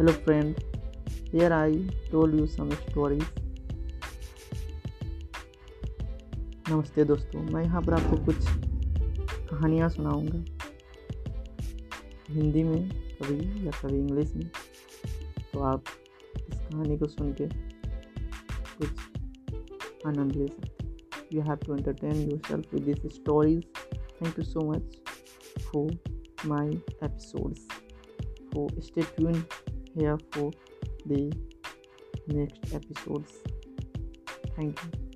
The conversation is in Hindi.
Hello friend, here I told you some stories. नमस्ते दोस्तों मैं यहाँ पर आपको कुछ कहानियाँ सुनाऊँगा। हिंदी में कभी या कभी इंग्लिश में। तो आप इस कहानी को सुन के कुछ आनंद ले सकते you have to entertain yourself with this stories thank you so much for my episodes for stay here for the next episodes. Thank you